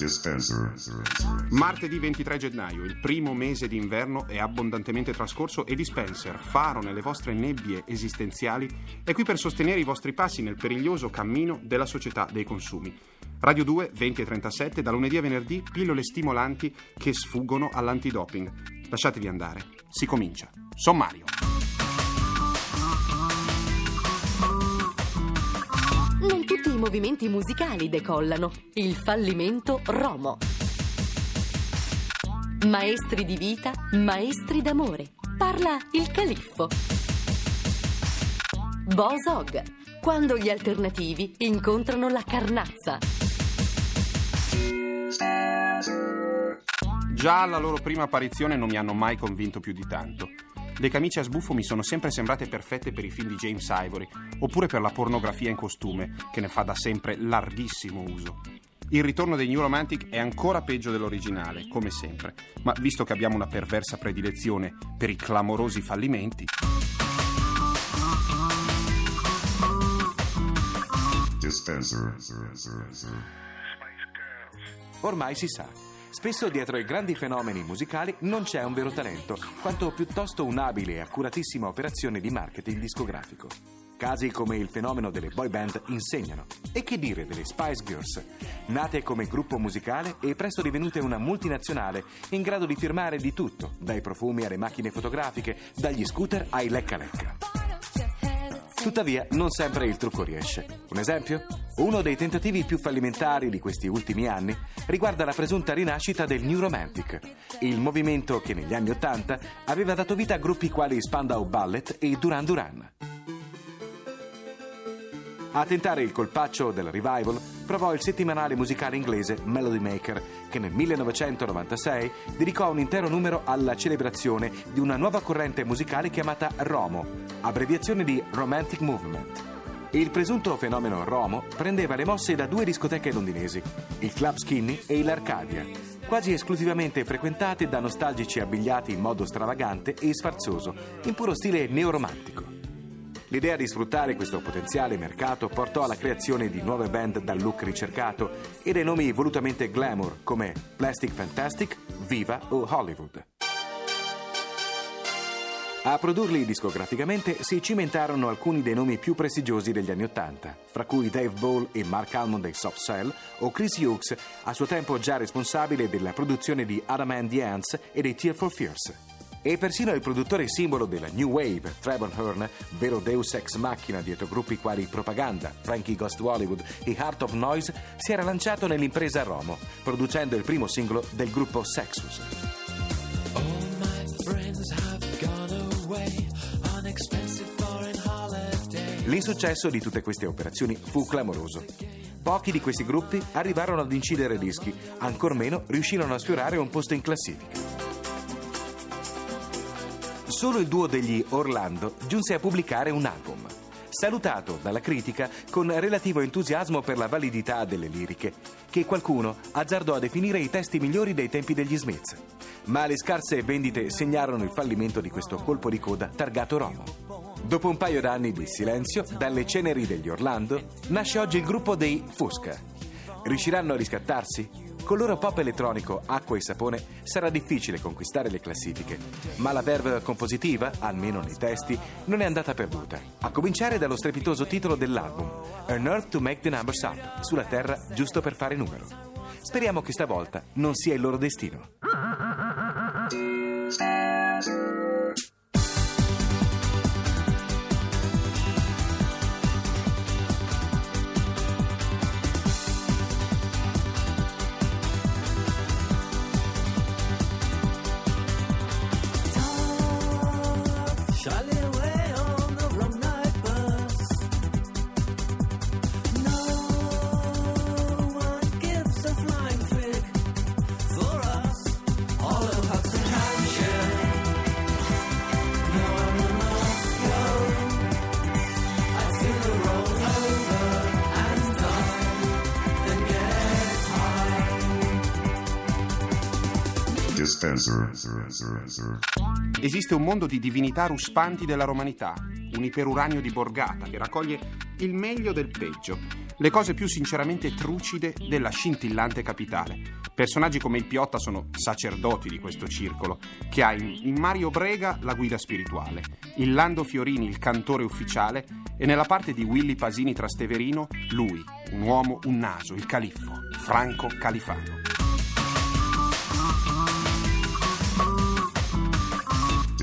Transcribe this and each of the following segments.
Dispenser. Martedì 23 gennaio, il primo mese d'inverno è abbondantemente trascorso e Dispenser, faro nelle vostre nebbie esistenziali, è qui per sostenere i vostri passi nel periglioso cammino della società dei consumi. Radio 2, 20 e 37, da lunedì a venerdì, pillole stimolanti che sfuggono all'antidoping. Lasciatevi andare, si comincia. Sommario. Movimenti musicali decollano. Il fallimento Romo. Maestri di vita, maestri d'amore. Parla il califfo. Bozog. Quando gli alternativi incontrano la carnazza. Già alla loro prima apparizione non mi hanno mai convinto più di tanto. Le camicie a sbuffo mi sono sempre sembrate perfette per i film di James Ivory, oppure per la pornografia in costume, che ne fa da sempre larghissimo uso. Il ritorno dei New Romantic è ancora peggio dell'originale, come sempre, ma visto che abbiamo una perversa predilezione per i clamorosi fallimenti. Ormai si sa, spesso dietro ai grandi fenomeni musicali non c'è un vero talento, quanto piuttosto un'abile e accuratissima operazione di marketing discografico. Casi come il fenomeno delle boy band insegnano. E che dire delle Spice Girls? Nate come gruppo musicale e presto divenute una multinazionale in grado di firmare di tutto, dai profumi alle macchine fotografiche, dagli scooter ai lecca lecca. Tuttavia, non sempre il trucco riesce. Un esempio? Uno dei tentativi più fallimentari di questi ultimi anni riguarda la presunta rinascita del New Romantic, il movimento che negli anni Ottanta aveva dato vita a gruppi quali Spandau Ballet e Duran Duran. A tentare il colpaccio del revival provò il settimanale musicale inglese Melody Maker, che nel 1996 dedicò un intero numero alla celebrazione di una nuova corrente musicale chiamata Romo, abbreviazione di Romantic Movement. Il presunto fenomeno Romo prendeva le mosse da due discoteche londinesi, il Club Skinny e l'Arcadia, quasi esclusivamente frequentate da nostalgici abbigliati in modo stravagante e sfarzoso, in puro stile neoromantico. L'idea di sfruttare questo potenziale mercato portò alla creazione di nuove band dal look ricercato e dei nomi volutamente glamour come Plastic Fantastic, Viva o Hollywood. A produrli discograficamente si cimentarono alcuni dei nomi più prestigiosi degli anni Ottanta, fra cui Dave Ball e Mark Almond dei Soft Cell o Chris Hughes, a suo tempo già responsabile della produzione di Adam and the Ants e dei Tear for Fears. E persino il produttore simbolo della New Wave, Trevor Hearn, vero deus ex machina dietro gruppi quali Propaganda, Frankie Ghost Hollywood e Heart of Noise, si era lanciato nell'impresa Romo, producendo il primo singolo del gruppo Sexus. L'insuccesso di tutte queste operazioni fu clamoroso. Pochi di questi gruppi arrivarono ad incidere dischi, ancor meno riuscirono a sfiorare un posto in classifica. Solo il duo degli Orlando giunse a pubblicare un album, salutato dalla critica con relativo entusiasmo per la validità delle liriche, che qualcuno azzardò a definire i testi migliori dei tempi degli Smiths. Ma le scarse vendite segnarono il fallimento di questo colpo di coda targato Romo. Dopo un paio d'anni di silenzio, dalle ceneri degli Orlando, nasce oggi il gruppo dei Fusca. Riusciranno a riscattarsi? Con il loro pop elettronico Acqua e Sapone sarà difficile conquistare le classifiche, ma la verve compositiva, almeno nei testi, non è andata perduta. A cominciare dallo strepitoso titolo dell'album, An Earth to Make the Numbers Up, sulla Terra giusto per fare numero. Speriamo che stavolta non sia il loro destino. Sale. Dispenser. Esiste un mondo di divinità ruspanti della romanità, un iperuranio di borgata che raccoglie il meglio del peggio, le cose più sinceramente trucide della scintillante capitale. Personaggi come il Piotta sono sacerdoti di questo circolo, che ha in Mario Brega la guida spirituale, in Lando Fiorini il cantore ufficiale e nella parte di Willy Pasini Trasteverino lui, un uomo, un naso, il califfo, Franco Califano.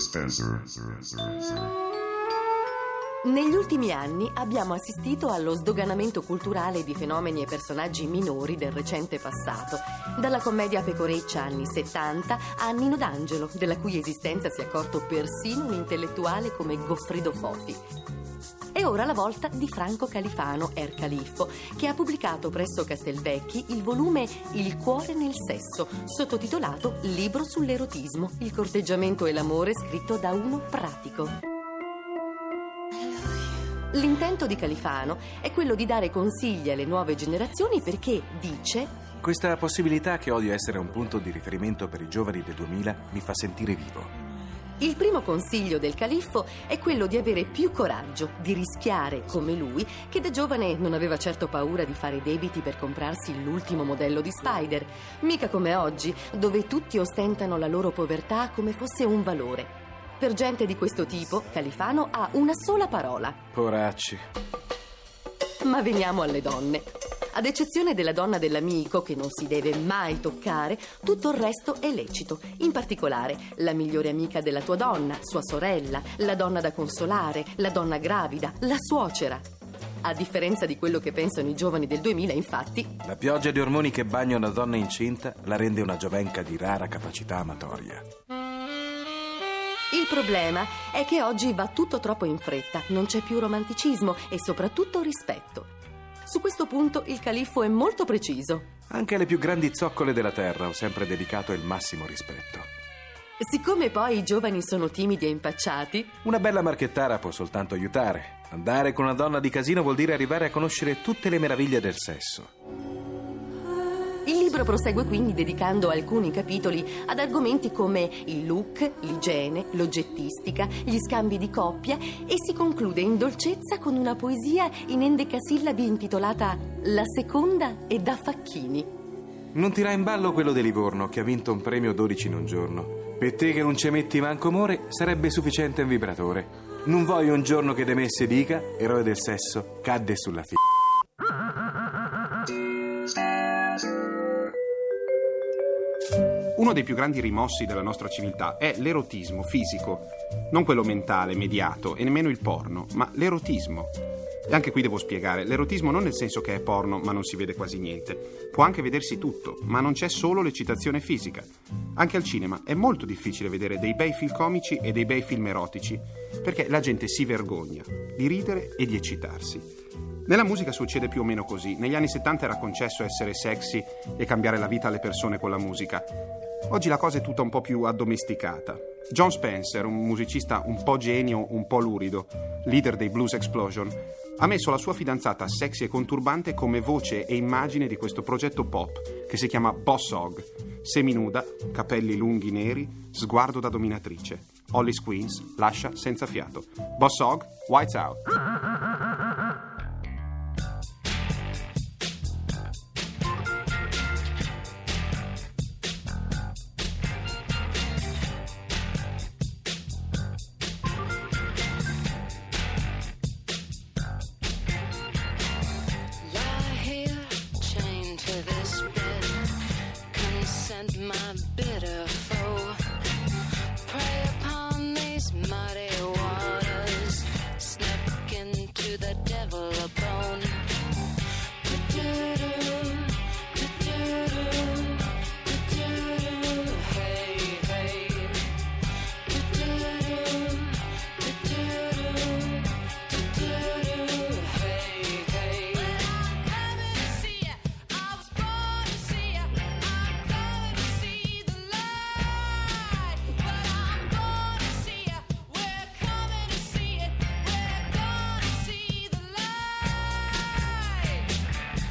Dispenser. Negli ultimi anni abbiamo assistito allo sdoganamento culturale di fenomeni e personaggi minori del recente passato, dalla commedia pecoreccia anni 70 a Nino D'Angelo, della cui esistenza si è accorto persino un intellettuale come Goffredo Fofi. È ora la volta di Franco Califano, Er Califfo, che ha pubblicato presso Castelvecchi il volume Il cuore nel sesso, sottotitolato Libro sull'erotismo, il corteggiamento e l'amore scritto da uno pratico. L'intento di Califano è quello di dare consigli alle nuove generazioni perché, dice, Questa possibilità che odio essere un punto di riferimento per i giovani del 2000 mi fa sentire vivo. Il primo consiglio del califfo è quello di avere più coraggio, di rischiare come lui, che da giovane non aveva certo paura di fare debiti per comprarsi l'ultimo modello di Spider, mica come oggi, dove tutti ostentano la loro povertà come fosse un valore. Per gente di questo tipo, Califano ha una sola parola, Poracci. Ma veniamo alle donne. Ad eccezione della donna dell'amico, che non si deve mai toccare, tutto il resto è lecito. In particolare, la migliore amica della tua donna, sua sorella, la donna da consolare, la donna gravida, la suocera. A differenza di quello che pensano i giovani del 2000, infatti, La pioggia di ormoni che bagna una donna incinta la rende una giovenca di rara capacità amatoria. il problema è che oggi va tutto troppo in fretta, non c'è più romanticismo e soprattutto rispetto. Su questo punto il califfo è molto preciso. Anche alle più grandi zoccole della terra ho sempre dedicato il massimo rispetto. Siccome poi i giovani sono timidi e impacciati, Una bella marchettara può soltanto aiutare. Andare con una donna di casino vuol dire arrivare a conoscere tutte le meraviglie del sesso. Libro prosegue quindi dedicando alcuni capitoli ad argomenti come il look, l'igiene, l'oggettistica, gli scambi di coppia e si conclude in dolcezza con una poesia in endecasillabi intitolata La seconda è da Facchini. Non tira in ballo quello di Livorno che ha vinto un premio 12 in un giorno. Per te che non ci metti manco amore, sarebbe sufficiente un vibratore. Non voglio un giorno che de me si dica, eroe del sesso, cadde sulla f***. Uno dei più grandi rimossi della nostra civiltà è l'erotismo fisico, non quello mentale, mediato, e nemmeno il porno, ma l'erotismo. E anche qui devo spiegare, l'erotismo non nel senso che è porno ma non si vede quasi niente. Può anche vedersi tutto, ma non c'è solo l'eccitazione fisica. Anche al cinema è molto difficile vedere dei bei film comici e dei bei film erotici, perché la gente si vergogna di ridere e di eccitarsi. Nella musica succede più o meno così. Negli anni 70 era concesso essere sexy e cambiare la vita alle persone con la musica. Oggi la cosa è tutta un po' più addomesticata. John Spencer, un musicista un po' genio, un po' lurido, leader dei Blues Explosion, ha messo la sua fidanzata sexy e conturbante come voce e immagine di questo progetto pop che si chiama Boss Hog. Seminuda, capelli lunghi neri, sguardo da dominatrice. Holly Squeens lascia senza fiato. Boss Hog, Whites Out.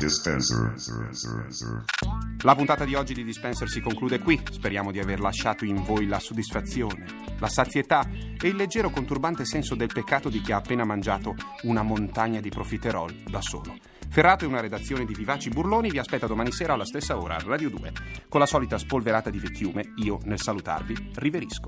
Dispenser. La puntata di oggi di Dispenser si conclude qui. Speriamo di aver lasciato in voi la soddisfazione, la sazietà e il leggero conturbante senso del peccato di chi ha appena mangiato una montagna di profiterol da solo. Ferrato e una redazione di vivaci burloni vi aspetta domani sera alla stessa ora a Radio 2. Con la solita spolverata di vecchiume, io nel salutarvi riverisco.